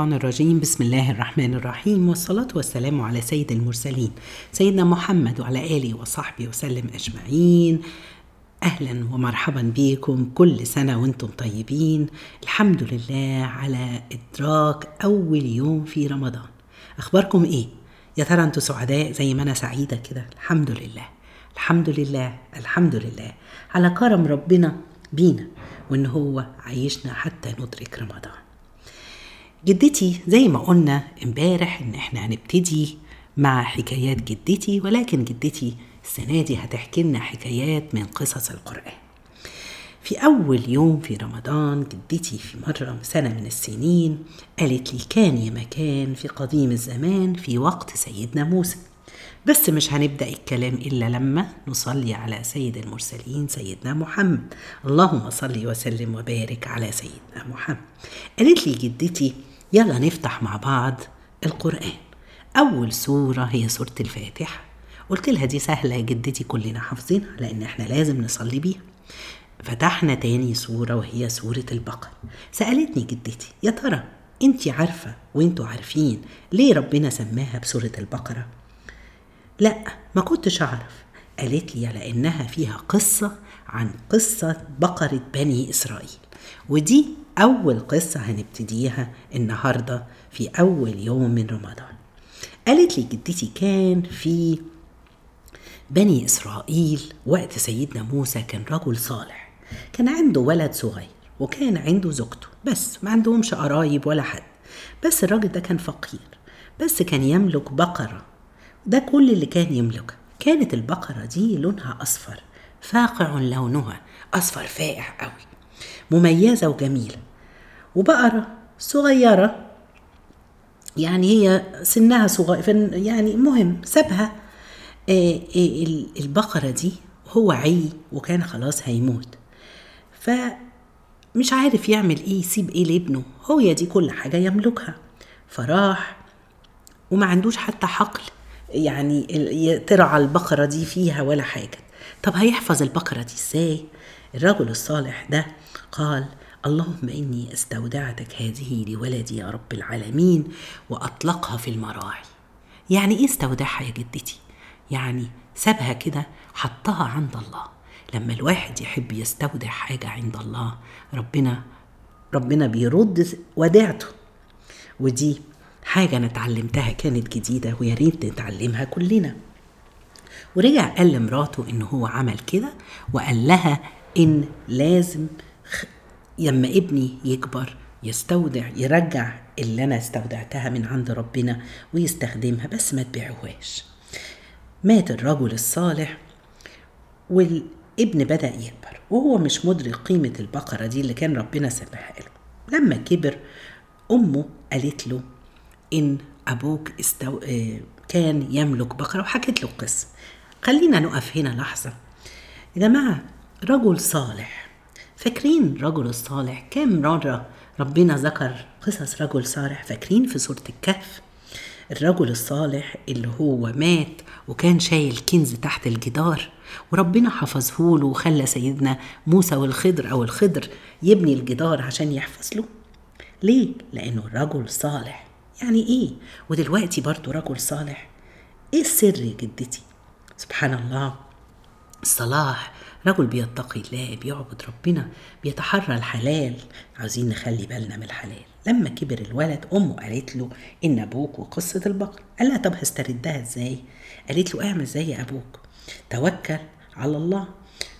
الشيطان الرجيم. بسم الله الرحمن الرحيم. والصلاة والسلام على سيد المرسلين. سيدنا محمد وعلى آله وصحبه وسلم أجمعين. أهلا ومرحبا بكم كل سنة وأنتم طيبين. الحمد لله على إدراك أول يوم في رمضان. أخباركم إيه؟ يا ترى أنتوا سعداء زي ما أنا سعيدة كده. الحمد لله. الحمد لله. الحمد لله. على كرم ربنا بينا وإن هو عايشنا حتى ندرك رمضان. جدتي زي ما قلنا امبارح إن إحنا هنبتدي مع حكايات جدتي ولكن جدتي السنة دي هتحكي لنا حكايات من قصص القرآن. في أول يوم في رمضان جدتي في مرة سنة من السنين قالت لي كان يا مكان في قديم الزمان في وقت سيدنا موسى. بس مش هنبدأ الكلام إلا لما نصلي على سيد المرسلين سيدنا محمد. اللهم صل وسلم وبارك على سيدنا محمد. قالت لي جدتي يلا نفتح مع بعض القرآن. أول سورة هي سورة الفاتحة. قلت لها دي سهلة جدتي كلنا حافظينها لأن إحنا لازم نصلي بيها. فتحنا تاني سورة وهي سورة البقرة. سألتني جدتي يا ترى انت عارفة وأنتوا عارفين ليه ربنا سماها بسورة البقرة؟ لا ما كنتش أعرف. قالت لي لأنها فيها قصة عن قصة بقرة بني إسرائيل. ودي أول قصة هنبتديها النهاردة في أول يوم من رمضان. قالت لي جدتي كان في بني إسرائيل وقت سيدنا موسى كان رجل صالح. كان عنده ولد صغير وكان عنده زوجته بس ما عندهمش قرايب ولا حد. بس الراجل ده كان فقير بس كان يملك بقرة. ده كل اللي كان يملكها كانت البقرة دي لونها أصفر فاقع لونها أصفر فاقع قوي. مميزة وجميلة. وبقرة صغيرة يعني هي سنها صغير يعني مهم سابها. آه، آه، البقرة دي هو عي وكان خلاص هيموت. فمش عارف يعمل إيه يسيب إيه لابنه. هو دي كل حاجة يملكها. فراح وما عندوش حتى حقل يعني ترعى البقرة دي فيها ولا حاجة. طب هيحفظ البقرة دي إزاي؟ الرجل الصالح ده قال اللهم إني استودعتك هذه لولدي يا رب العالمين وأطلقها في المراعي. يعني إيه استودعها يا جدتي؟ يعني سابها كده حطها عند الله. لما الواحد يحب يستودع حاجة عند الله ربنا ربنا بيرد وديعته ودي حاجة أنا اتعلمتها كانت جديدة ويا ريت نتعلمها كلنا. ورجع قال لمراته إن هو عمل كده وقال لها إن لازم لما ابني يكبر يستودع يرجع اللي أنا استودعتها من عند ربنا ويستخدمها بس ما تبيعوهاش. مات الرجل الصالح والابن بدأ يكبر وهو مش مدرك قيمة البقرة دي اللي كان ربنا سمحها له. لما كبر أمه قالت له إن أبوك استو... آه، كان يملك بقرة وحكت له قصة خلينا نقف هنا لحظة. يا جماعة رجل صالح. فاكرين رجل الصالح؟ كم مرة ربنا ذكر قصص رجل صالح؟ فاكرين في سورة الكهف؟ الرجل الصالح اللي هو مات وكان شايل كنز تحت الجدار وربنا حفظه له وخلى سيدنا موسى والخضر أو الخضر يبني الجدار عشان يحفظ له. ليه؟ لأنه الرجل صالح. يعني إيه؟ ودلوقتي برضو رجل صالح. إيه السر يا جدتي؟ سبحان الله. الصلاح رجل بيتقي الله بيعبد ربنا بيتحرى الحلال. عاوزين نخلي بالنا من الحلال. لما كبر الولد أمه قالت له إن أبوك وقصة البقر. قال لها طب هستردها إزاي؟ قالت له اعمل زي أبوك. توكل على الله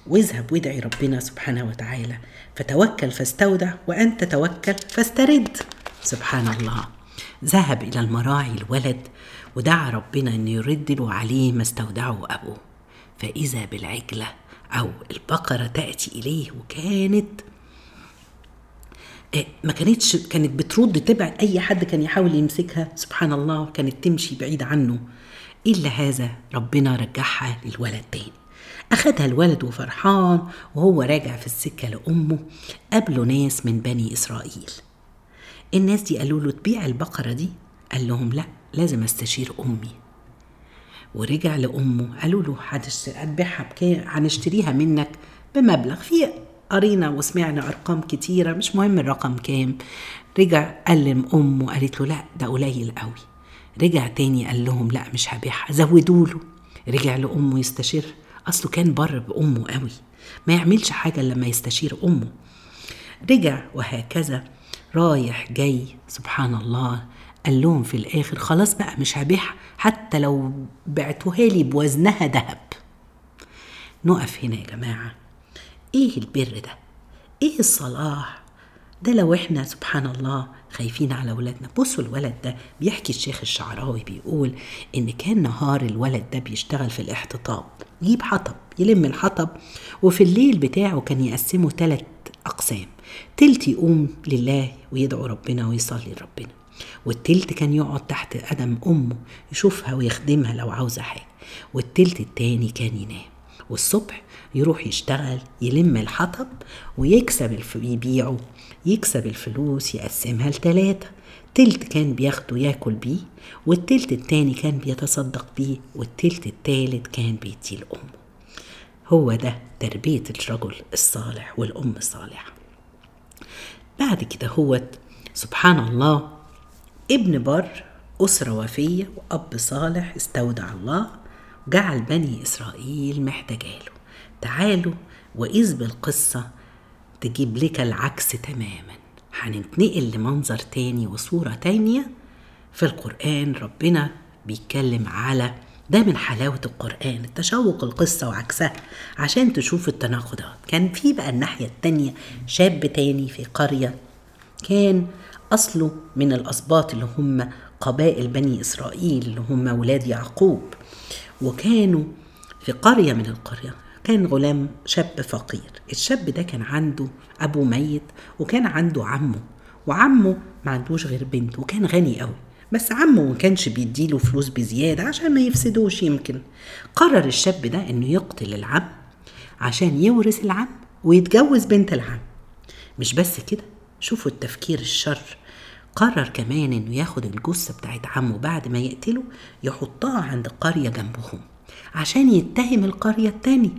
واذهب وادعي ربنا سبحانه وتعالى. فتوكل فاستودع وأنت توكل فاسترد. سبحان الله. ذهب إلى المراعي الولد ودعا ربنا ان يرد له عليه ما استودعه أبوه. فإذا بالعجلة أو البقرة تأتي إليه وكانت آه، ما كانتش كانت بترد تبع أي حد كان يحاول يمسكها. سبحان الله كانت تمشي بعيد عنه. إلا هذا ربنا رجعها للولد تاني. أخدها الولد وفرحان وهو راجع في السكة لأمه. قابله ناس من بني إسرائيل. الناس دي قالوا له تبيع البقرة دي؟ قال لهم لا لازم أستشير أمي. ورجع لأمه قالوا له هتبيعها هنشتريها منك بمبلغ. في قرينا وسمعنا أرقام كتيرة مش مهم الرقم كام. رجع قال أمه قالت له لا ده قليل قوي. رجع تاني قال لهم لا مش هبيعها زودوا له. رجع لأمه يستشير. أصله كان بر بأمه قوي. ما يعملش حاجة لما يستشير أمه. رجع وهكذا رايح جاي سبحان الله. قال لهم في الآخر خلاص بقى مش هبيعها حتى لو بعتوها لي بوزنها ذهب. نقف هنا يا جماعة. إيه البر ده؟ إيه الصلاح؟ ده لو إحنا سبحان الله خايفين على ولادنا. بصوا الولد ده بيحكي الشيخ الشعراوي بيقول إن كان نهار الولد ده بيشتغل في الاحتطاب. يجيب حطب يلم الحطب وفي الليل بتاعه كان يقسمه ثلاث أقسام. تلت يقوم لله ويدعو ربنا ويصلي لربنا. والتلت كان يقعد تحت قدم أمه يشوفها ويخدمها لو عاوزة حاجة. والتلت التاني كان ينام. والصبح يروح يشتغل يلم الحطب ويكسب الف... يبيعه. يكسب الفلوس يقسمها لتلاتة. تلت كان بياخده ياكل بيه والتلت التاني كان بيتصدق بيه والتلت التالت كان بيديه لأمه. هو ده تربية الرجل الصالح والأم الصالحة. بعد كده هو سبحان الله ابن بر أسرة وفية وأب صالح استودع الله جعل بني إسرائيل محتاجاله. تعالوا وإذ بالقصة تجيب لك العكس تماما. هننتقل لمنظر تاني وصورة تانية في القرآن ربنا بيتكلم على ده من حلاوة القرآن التشوق القصة وعكسها عشان تشوف التناقضات. كان في بقى الناحية التانية شاب تاني في قرية كان أصله من الأسباط اللي هم قبائل بني إسرائيل اللي هم ولاد يعقوب. وكانوا في قرية من القرية كان غلام شاب فقير. الشاب ده كان عنده أبو ميت وكان عنده عمه وعمه ما عندوش غير بنت وكان غني قوي. بس عمه ما كانش بيديله فلوس بزيادة عشان ما يفسدوش يمكن. قرر الشاب ده إنه يقتل العم عشان يورث العم ويتجوز بنت العم. مش بس كده شوفوا التفكير الشر. قرر كمان إنه ياخد الجثة بتاعت عمه بعد ما يقتله يحطها عند قرية جنبهم عشان يتهم القرية التانية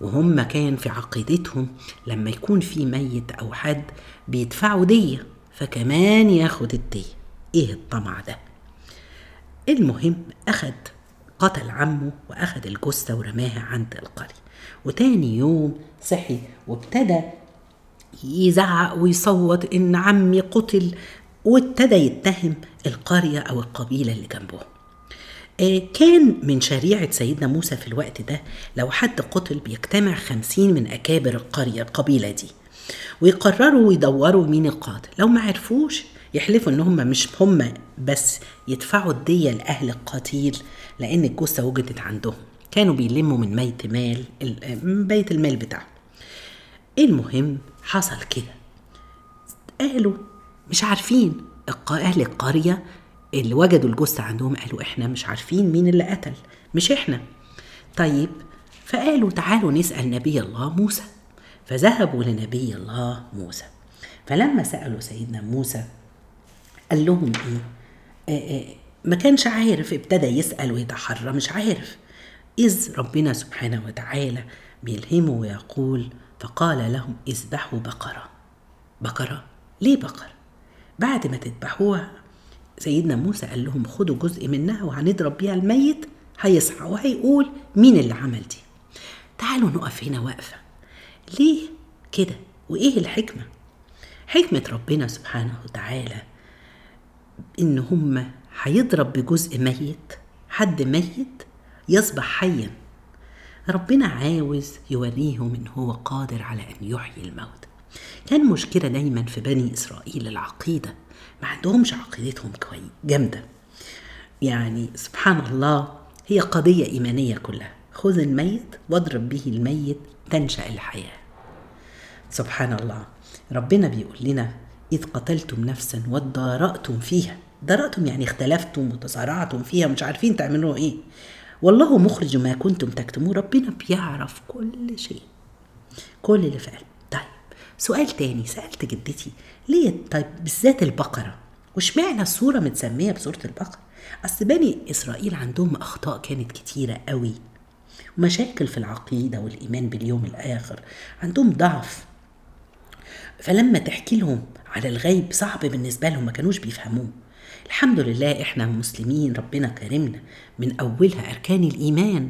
وهم كان في عقيدتهم لما يكون في ميت أو حد بيدفعوا دية فكمان ياخد الدية. إيه الطمع ده؟ المهم أخد قتل عمه وأخد الجثة ورماها عند القرية. وتاني يوم صحي وابتدى يزعق ويصوت إن عمي قتل وابتدى يتهم القرية أو القبيلة اللي جنبهم كان من شريعة سيدنا موسى في الوقت ده لو حد قتل بيجتمع خمسين من أكابر القرية القبيلة دي ويقرروا ويدوروا مين القاتل. لو ما عرفوش يحلفوا إن هم مش هم بس يدفعوا الدية لأهل القتيل لأن الجثة وجدت عندهم. كانوا بيلموا من بيت مال من بيت المال بتاعهم. المهم حصل كده. قالوا مش عارفين أهل القرية اللي وجدوا الجثة عندهم قالوا إحنا مش عارفين مين اللي قتل مش إحنا. طيب فقالوا تعالوا نسأل نبي الله موسى. فذهبوا لنبي الله موسى. فلما سألوا سيدنا موسى قال لهم إيه؟ آه آه ما كانش عارف ابتدى يسأل ويتحرى مش عارف. إذ ربنا سبحانه وتعالى بيلهمه ويقول فقال لهم اذبحوا بقرة. بقرة؟ ليه بقرة بعد ما تذبحوها سيدنا موسى قال لهم خدوا جزء منها وهنضرب بيها الميت هيصحى وهيقول مين اللي عمل دي. تعالوا نقف هنا واقفة. ليه كده؟ وإيه الحكمة؟ حكمة ربنا سبحانه وتعالى إن هم هيضرب بجزء ميت حد ميت يصبح حيا. ربنا عاوز يوريهم إن هو قادر على أن يحيي الموت. كان مشكلة دايما في بني إسرائيل العقيدة. ما عندهمش عقيدتهم كويس جامدة. يعني سبحان الله هي قضية إيمانية كلها. خذ الميت واضرب به الميت تنشأ الحياة. سبحان الله. ربنا بيقول لنا إذ قتلتم نفسا وادارأتم فيها. درأتم يعني اختلفتم وتصارعتم فيها مش عارفين تعملوا إيه. والله مخرج ما كنتم تكتمون ربنا بيعرف كل شيء. كل اللي في طيب سؤال تاني. سألت جدتي ليه؟ طيب بالذات البقرة. واشمعنى الصورة متسمية بصورة البقرة؟ أصل بني إسرائيل عندهم أخطاء كانت كتيرة قوي ومشاكل في العقيدة والإيمان باليوم الآخر عندهم ضعف. فلما تحكي لهم على الغيب صعب بالنسبة لهم ما كانوش بيفهموه. الحمد لله إحنا مسلمين ربنا كرمنا من أولها أركان الإيمان.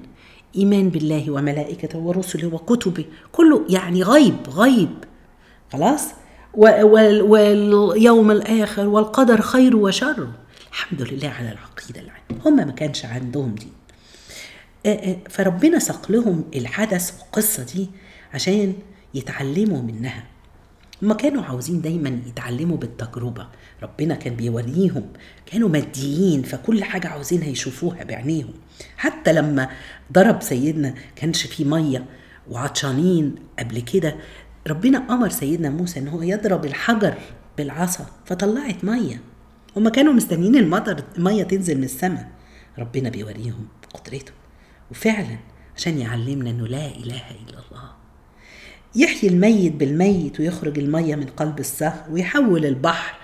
إيمان بالله وملائكته ورسله وكتبه كله يعني غيب غيب. خلاص؟ واليوم الآخر والقدر خير وشر. الحمد لله على العقيدة العين. هم ما كانش عندهم دي فربنا ساق لهم الحدث والقصة دي عشان يتعلموا منها. هما كانوا عاوزين دايما يتعلموا بالتجربة. ربنا كان بيوريهم. كانوا ماديين فكل حاجة عاوزينها يشوفوها بعينيهم. حتى لما ضرب سيدنا كانش فيه مية وعطشانين قبل كده ربنا أمر سيدنا موسى إن هو يضرب الحجر بالعصا فطلعت مية. هما كانوا مستنيين المطر المية تنزل من السماء. ربنا بيوريهم قدرته. وفعلا عشان يعلمنا إنه لا إله إلا الله. يحيي الميت بالميت ويخرج المية من قلب الصخر ويحول البحر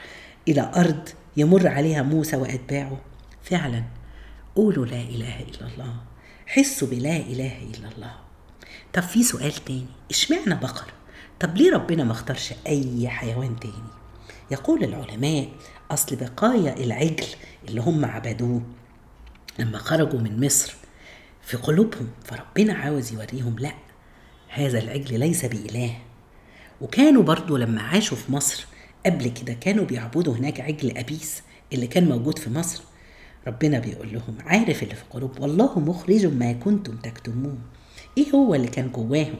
إلى أرض يمر عليها موسى وأتباعه. فعلا. قولوا لا إله إلا الله. حسوا بلا إله إلا الله. طب في سؤال تاني. إشمعنى بقر؟ طب ليه ربنا ما اختارش أي حيوان تاني؟ يقول العلماء أصل بقايا العجل اللي هم عبدوه لما خرجوا من مصر في قلوبهم فربنا عاوز يوريهم لأ. هذا العجل ليس بإله. وكانوا برضو لما عاشوا في مصر قبل كده كانوا بيعبدوا هناك عجل أبيس اللي كان موجود في مصر. ربنا بيقول لهم عارف اللي في قلوب والله مخرج ما كنتم تكتمون. إيه هو اللي كان جواهم؟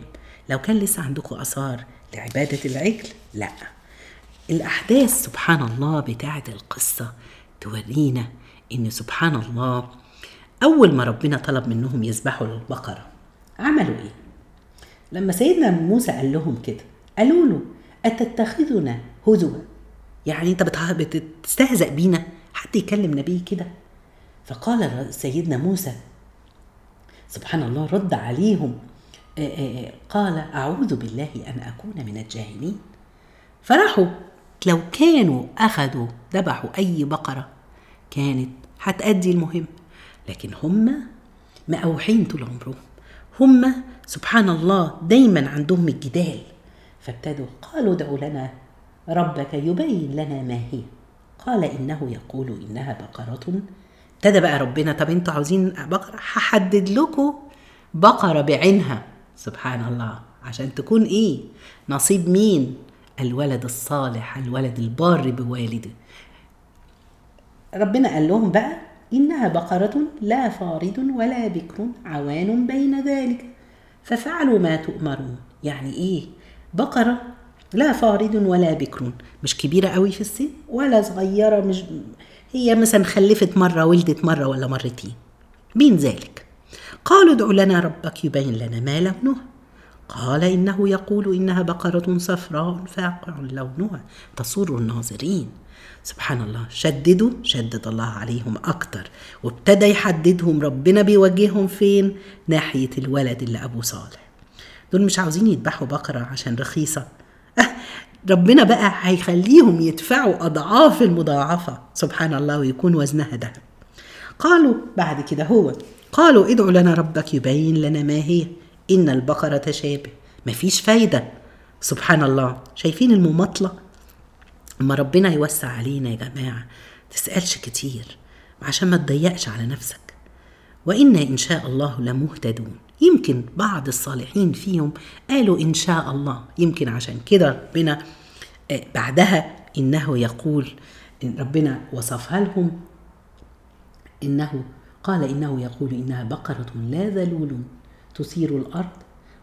لو كان لسه عندكم آثار لعبادة العجل؟ لأ. الأحداث سبحان الله بتاعة القصة تورينا إن سبحان الله أول ما ربنا طلب منهم يذبحوا البقرة عملوا إيه؟ لما سيدنا موسى قال لهم كده قالوا له أتتخذنا هزوا؟ يعني أنت بتستهزأ بينا؟ حد يكلم نبي كده؟ فقال سيدنا موسى سبحان الله رد عليهم. قال أعوذ بالله أن أكون من الجاهلين. فراحوا لو كانوا أخذوا ذبحوا أي بقرة كانت هتأدي المهم لكن هم مقاوحين طول عمرهم هم سبحان الله دايما عندهم الجدال. فابتدوا قالوا ادعوا لنا ربك يبين لنا ما هي. قال إنه يقول إنها بقرة. ابتدى بقى ربنا طب أنتوا عاوزين بقرة؟ هحدد لكم بقرة بعينها. سبحان الله عشان تكون إيه؟ نصيب مين؟ الولد الصالح الولد البار بوالده. ربنا قال لهم بقى إنها بقرة لا فارض ولا بكر عوان بين ذلك. ففعلوا ما تؤمرون. يعني إيه؟ بقرة لا فارض ولا بكر. مش كبيرة قوي في السن ولا صغيرة مش هي مثلا خلفت مرة ولدت مرة ولا مرتين. بين ذلك. قالوا ادع لنا ربك يبين لنا ما لونها قال إنه يقول إنها بقرة صفراء فاقع لونها. تسر الناظرين. سبحان الله. شددوا شدد الله عليهم أكتر. وابتدى يحددهم ربنا بيوجههم فين؟ ناحية الولد اللي أبوه صالح. دول مش عاوزين يذبحوا بقرة عشان رخيصة. أه ربنا بقى هيخليهم يدفعوا أضعاف المضاعفة. سبحان الله ويكون وزنها ذهب قالوا بعد كده هو قالوا ادعوا لنا ربك يبين لنا ما هي. إن البقرة تشابه. مفيش فايدة. سبحان الله. شايفين المماطلة؟ أما ربنا يوسع علينا يا جماعة تسألش كتير عشان ما تضيقش على نفسك. وإنا إن شاء الله لمهتدون. يمكن بعض الصالحين فيهم قالوا إن شاء الله. يمكن عشان كده ربنا بعدها إنه يقول إن ربنا وصفها لهم إنه قال إنه يقول إنها بقرة لا ذلول تثير الأرض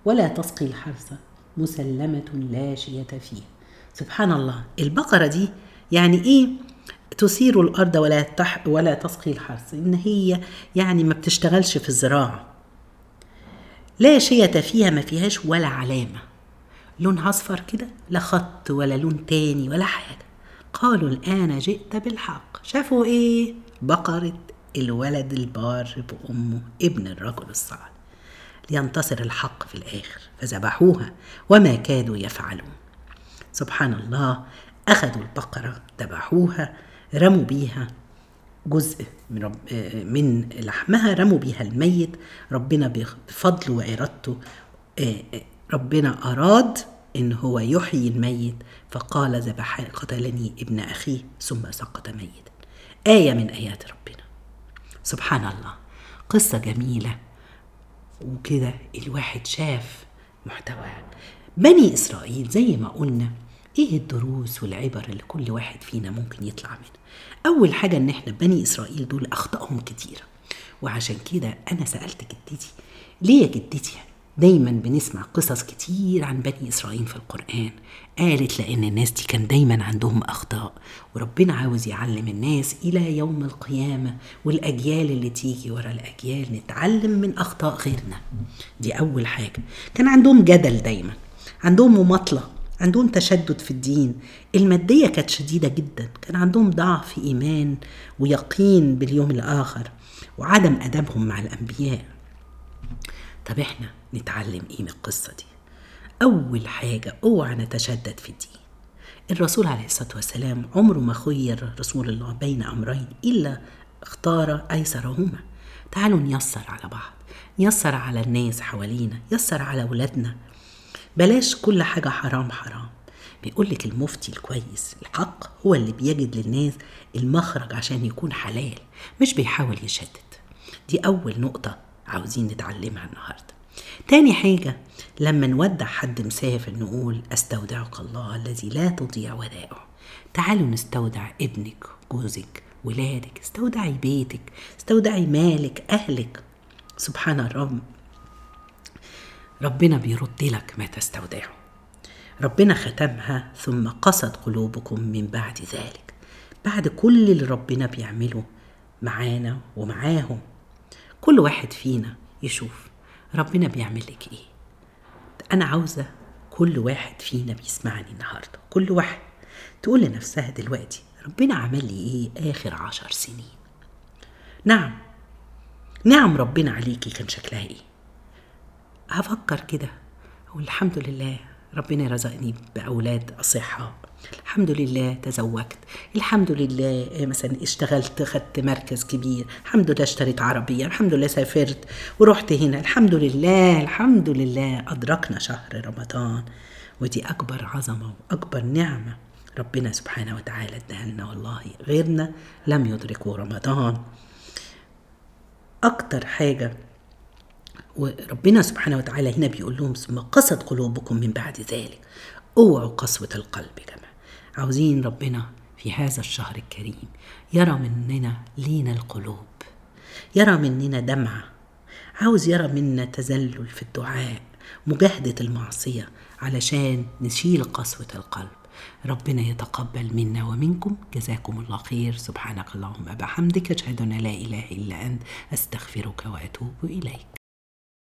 ولا تسقي الحرث مسلمة لا شية فيها. سبحان الله. البقرة دي يعني إيه؟ تثير الأرض ولا تح ولا تسقي الحرث. إن هي يعني ما بتشتغلش في الزراعة. لا شية فيها ما فيهاش ولا علامة. لونها أصفر كده لا خط ولا لون تاني ولا حاجة. قالوا الآن جئت بالحق. شافوا إيه؟ بقرة الولد البار بأمه ابن الرجل الصالح. لينتصر الحق في الآخر فذبحوها وما كادوا يفعلون. سبحان الله أخذوا البقرة ذبحوها رموا بيها جزء من, رب من لحمها رموا بيها الميت. ربنا بفضله وإرادته ربنا أراد إن هو يحيي الميت. فقال ذبح قتلني ابن أخيه ثم سقط ميتا. آية من آيات ربنا. سبحان الله. قصة جميلة. وكده الواحد شاف محتواها بني إسرائيل زي ما قلنا. إيه الدروس والعبر اللي كل واحد فينا ممكن يطلع منها أول حاجة إن إحنا بني إسرائيل دول أخطائهم كتيرة وعشان كده أنا سألت جدتي ليه يا جدتي دايما بنسمع قصص كتير عن بني إسرائيل في القرآن؟ قالت لأن الناس دي كان دايما عندهم أخطاء. وربنا عاوز يعلم الناس إلى يوم القيامة والأجيال اللي تيجي ورا الأجيال نتعلم من أخطاء غيرنا. دي أول حاجة. كان عندهم جدل دايما. عندهم مماطلة. عندهم تشدد في الدين. المادية كانت شديدة جدا. كان عندهم ضعف إيمان ويقين باليوم الآخر وعدم أدبهم مع الأنبياء. طب إحنا نتعلم إيه من القصة دي؟ أول حاجة أوعى نتشدد في الدين. الرسول عليه الصلاة والسلام عمره ما خير رسول الله بين أمرين إلا اختار أيسرهما. تعالوا نيسر على بعض. نيسر على الناس حوالينا يسر على أولادنا. بلاش كل حاجة حرام حرام. بيقول لك المفتي الكويس الحق هو اللي بيجد للناس المخرج عشان يكون حلال مش بيحاول يشدد دي أول نقطة عاوزين نتعلمها النهارده. تاني حاجة لما نودع حد مسافر نقول أستودعك الله الذي لا تضيع ودائعه. تعالوا نستودع ابنك جوزك ولادك استودعي بيتك استودعي مالك أهلك. سبحان الرب. ربنا بيرد لك ما تستودعه. ربنا ختمها ثم قست قلوبكم من بعد ذلك. بعد كل اللي ربنا بيعمله معانا ومعاهم. كل واحد فينا يشوف ربنا بيعمل لك إيه. أنا عاوزة كل واحد فينا بيسمعني النهارده. كل واحد. تقول لنفسها دلوقتي ربنا عمل لي إيه آخر عشر سنين؟ نعم. نعم ربنا عليكي كان شكلها إيه. هفكر كده. أقول الحمد لله ربنا رزقني بأولاد اصحاء الحمد لله تزوجت. الحمد لله مثلا اشتغلت خدت مركز كبير. الحمد لله اشتريت عربية. الحمد لله سافرت ورحت هنا. الحمد لله الحمد لله. أدركنا شهر رمضان. ودي أكبر عظمة وأكبر نعمة ربنا سبحانه وتعالى اداها لنا والله. غيرنا لم يدركوا رمضان. أكتر حاجة وربنا سبحانه وتعالى هنا بيقول لهم ثم قست قلوبكم من بعد ذلك. اوعوا قسوة القلب يا جماعة. عاوزين ربنا في هذا الشهر الكريم يرى مننا لين القلوب يرى مننا دمعة. عاوز يرى منا تذلل في الدعاء مجاهدة المعصية علشان نشيل قسوة القلب. ربنا يتقبل منا ومنكم. جزاكم الله خير. سبحانك اللهم بحمدك. أشهد أن لا إله إلا أنت. أستغفرك وأتوب إليك.